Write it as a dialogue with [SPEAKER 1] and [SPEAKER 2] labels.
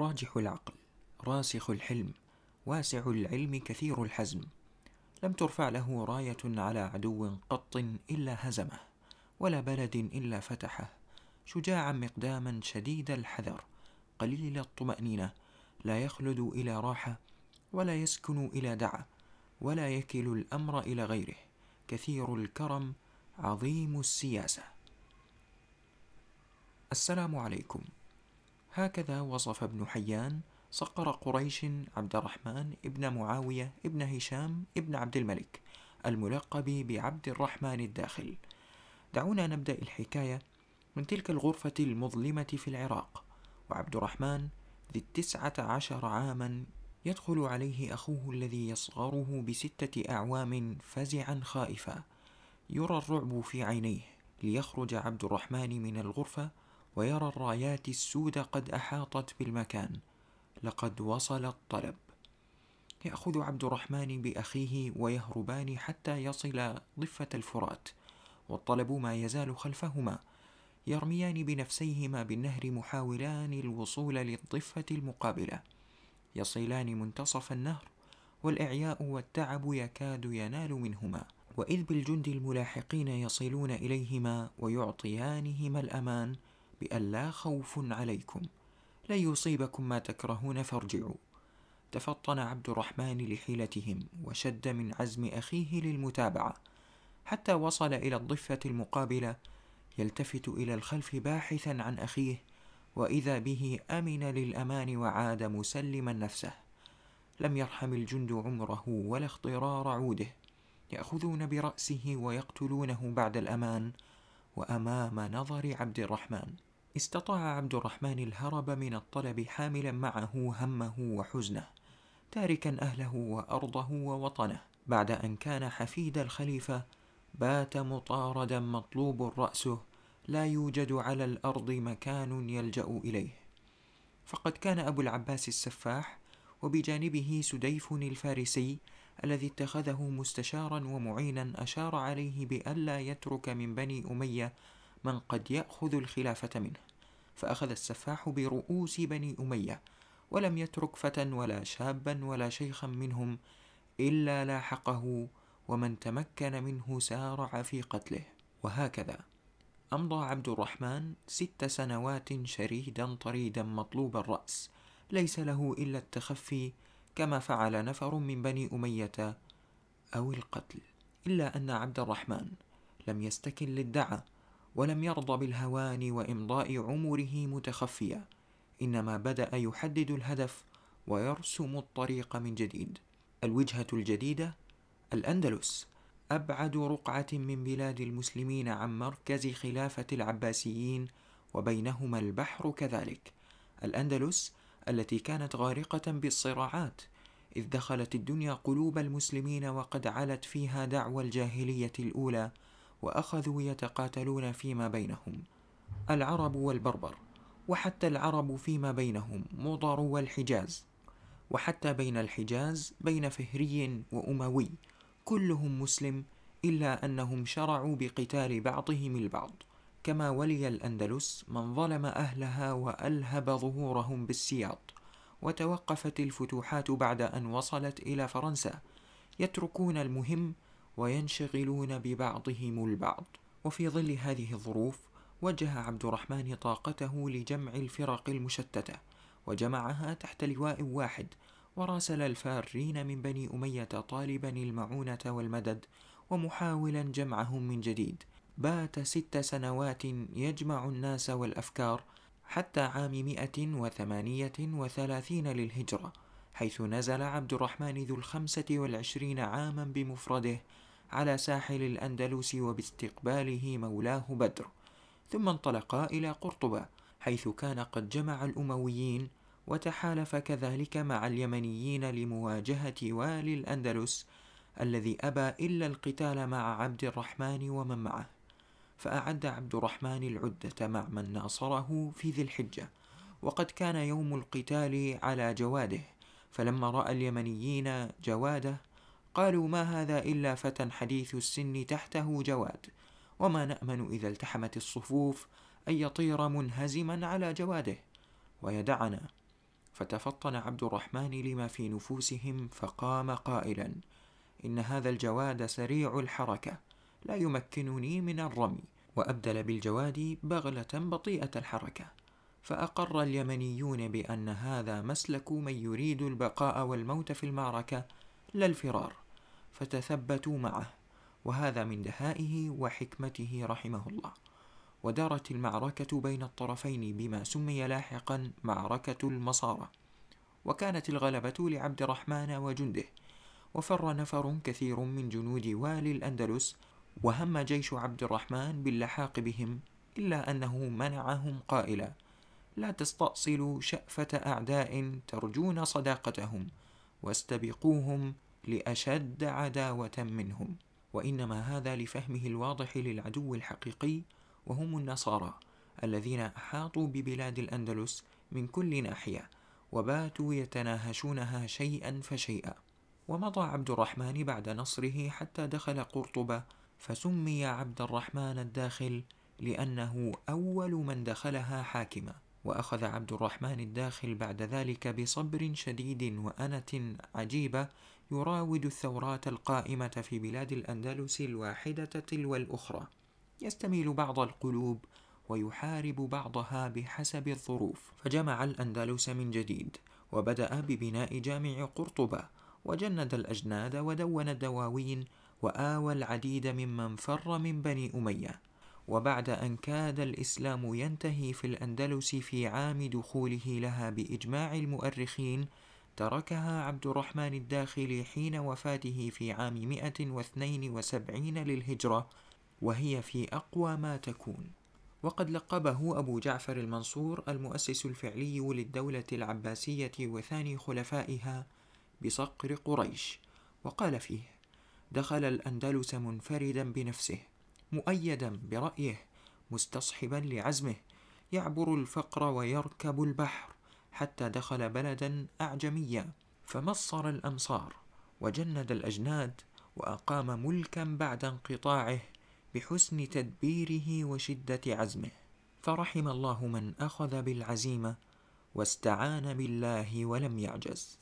[SPEAKER 1] راجح العقل راسخ الحلم واسع العلم كثير الحزم. لم ترفع له راية على عدو قط إلا هزمه ولا بلد إلا فتحه. شجاعا مقداما شديد الحذر قليل الطمأنينة. لا يخلد إلى راحة ولا يسكن إلى دعة ولا يكل الأمر إلى غيره. كثير الكرم عظيم السياسة. السلام عليكم. هكذا وصف ابن حيان صقر قريش عبد الرحمن ابن معاوية ابن هشام ابن عبد الملك الملقب بعبد الرحمن الداخل. دعونا نبدأ الحكاية من تلك الغرفة المظلمة في العراق وعبد الرحمن ذي التسعة عشر عاما يدخل عليه أخوه الذي يصغره بستة أعوام فزعا خائفا. يرى الرعب في عينيه ليخرج عبد الرحمن من الغرفة ويرى الرايات السود قد أحاطت بالمكان. لقد وصل الطلب. يأخذ عبد الرحمن بأخيه ويهربان حتى يصل ضفة الفرات والطلب ما يزال خلفهما يرميان بنفسيهما بالنهر محاولان الوصول للضفة المقابلة. يصلان منتصف النهر والإعياء والتعب يكاد ينال منهما. وإذ بالجند الملاحقين يصلون إليهما ويعطيانهما الأمان بأن لا خوف عليكم. لن يصيبكم ما تكرهون فارجعوا. تفطن عبد الرحمن لحيلتهم وشد من عزم أخيه للمتابعة. حتى وصل إلى الضفة المقابلة يلتفت إلى الخلف باحثا عن أخيه وإذا به أمن للأمان وعاد مسلما نفسه. لم يرحم الجند عمره ولا اخضرار عوده. يأخذون برأسه ويقتلونه بعد الأمان وأمام نظر عبد الرحمن. استطاع عبد الرحمن الهرب من الطلب حاملا معه همه وحزنه تاركا أهله وأرضه ووطنه. بعد أن كان حفيد الخليفة بات مطاردا مطلوب رأسه لا يوجد على الأرض مكان يلجأ إليه. فقد كان أبو العباس السفاح وبجانبه سديف الفارسي الذي اتخذه مستشارا ومعينا أشار عليه بألا يترك من بني أمية من قد يأخذ الخلافة منه فأخذ السفاح برؤوس بني أمية ولم يترك فتى ولا شابا ولا شيخا منهم إلا لاحقه ومن تمكن منه سارع في قتله. وهكذا. أمضى عبد الرحمن ست سنوات شريدا طريدا مطلوب الرأس ليس له إلا التخفي كما فعل نفر من بني أمية أو القتل إلا أن عبد الرحمن لم يستكن للدعة ولم يرضى بالهوان وإمضاء عمره متخفيا إنما بدأ يحدد الهدف ويرسم الطريق من جديد. الوجهة الجديدة الأندلس أبعد رقعة من بلاد المسلمين عن مركز خلافة العباسيين وبينهما البحر كذلك. الأندلس التي كانت غارقة بالصراعات إذ دخلت الدنيا قلوب المسلمين وقد علت فيها دعوى الجاهلية الأولى وأخذوا يتقاتلون فيما بينهم العرب والبربر وحتى العرب فيما بينهم مضر والحجاز وحتى بين الحجاز بين فهري وأموي كلهم مسلم إلا أنهم شرعوا بقتال بعضهم البعض كما ولي الأندلس من ظلم أهلها وألهب ظهورهم بالسياط وتوقفت الفتوحات بعد أن وصلت إلى فرنسا يتركون المهم وينشغلون ببعضهم البعض. وفي ظل هذه الظروف وجه عبد الرحمن طاقته لجمع الفرق المشتتة وجمعها تحت لواء واحد وراسل الفارين من بني أمية طالبا المعونة والمدد ومحاولا جمعهم من جديد. بات ست سنوات يجمع الناس والأفكار حتى عام مئة وثمانية وثلاثين للهجرة حيث نزل عبد الرحمن ذو الخمسة والعشرين عاما بمفرده على ساحل الأندلس وباستقباله مولاه بدر ثم انطلقا إلى قرطبة حيث كان قد جمع الأمويين وتحالف كذلك مع اليمنيين لمواجهة والي الأندلس الذي أبى إلا القتال مع عبد الرحمن ومن معه. فأعد عبد الرحمن العدة مع من ناصره في ذي الحجة. وقد كان يوم القتال على جواده فلما رأى اليمنيين جواده قالوا ما هذا إلا فتى حديث السن تحته جواد وما نأمن إذا التحمت الصفوف أن يطير منهزما على جواده ويدعنا. فتفطن عبد الرحمن لما في نفوسهم فقام قائلا إن هذا الجواد سريع الحركة لا يمكنني من الرمي. وأبدل بالجواد بغلة بطيئة الحركة. فأقر اليمنيون بأن هذا مسلك من يريد البقاء والموت في المعركة لا الفرار فتثبتوا معه وهذا من دهائه وحكمته رحمه الله. ودارت المعركة بين الطرفين بما سمي لاحقا معركة المصارى. وكانت الغلبة لعبد الرحمن وجنده وفر نفر كثير من جنود والي الأندلس وهم جيش عبد الرحمن باللحاق بهم إلا أنه منعهم قائلا لا تستأصلوا شأفة أعداء ترجون صداقتهم واستبقوهم لأشد عداوة منهم وإنما هذا لفهمه الواضح للعدو الحقيقي وهم النصارى الذين أحاطوا ببلاد الأندلس من كل ناحية وباتوا يتناهشونها شيئا فشيئا. ومضى عبد الرحمن بعد نصره حتى دخل قرطبة فسمي عبد الرحمن الداخل لأنه أول من دخلها حاكما. وأخذ عبد الرحمن الداخل بعد ذلك بصبر شديد وأنة عجيبة يراود الثورات القائمة في بلاد الأندلس الواحدة تلو الأخرى. يستميل بعض القلوب ويحارب بعضها بحسب الظروف. فجمع الأندلس من جديد وبدأ ببناء جامع قرطبة وجند الأجناد ودون الدواوين وآوى العديد ممن فر من بني أمية. وبعد أن كاد الإسلام ينتهي في الأندلس في عام دخوله لها بإجماع المؤرخين تركها عبد الرحمن الداخلي حين وفاته في عام 172 للهجرة وهي في أقوى ما تكون. وقد لقبه أبو جعفر المنصور المؤسس الفعلي للدولة العباسية وثاني خلفائها بصقر قريش وقال فيه دخل الأندلس منفردا بنفسه مؤيدا برأيه مستصحبا لعزمه. يعبر الفقر ويركب البحر حتى دخل بلدا أعجميا. فمصر الأمصار وجند الأجناد وأقام ملكا بعد انقطاعه بحسن تدبيره وشدة عزمه. فرحم الله من أخذ بالعزيمة واستعان بالله ولم يعجز.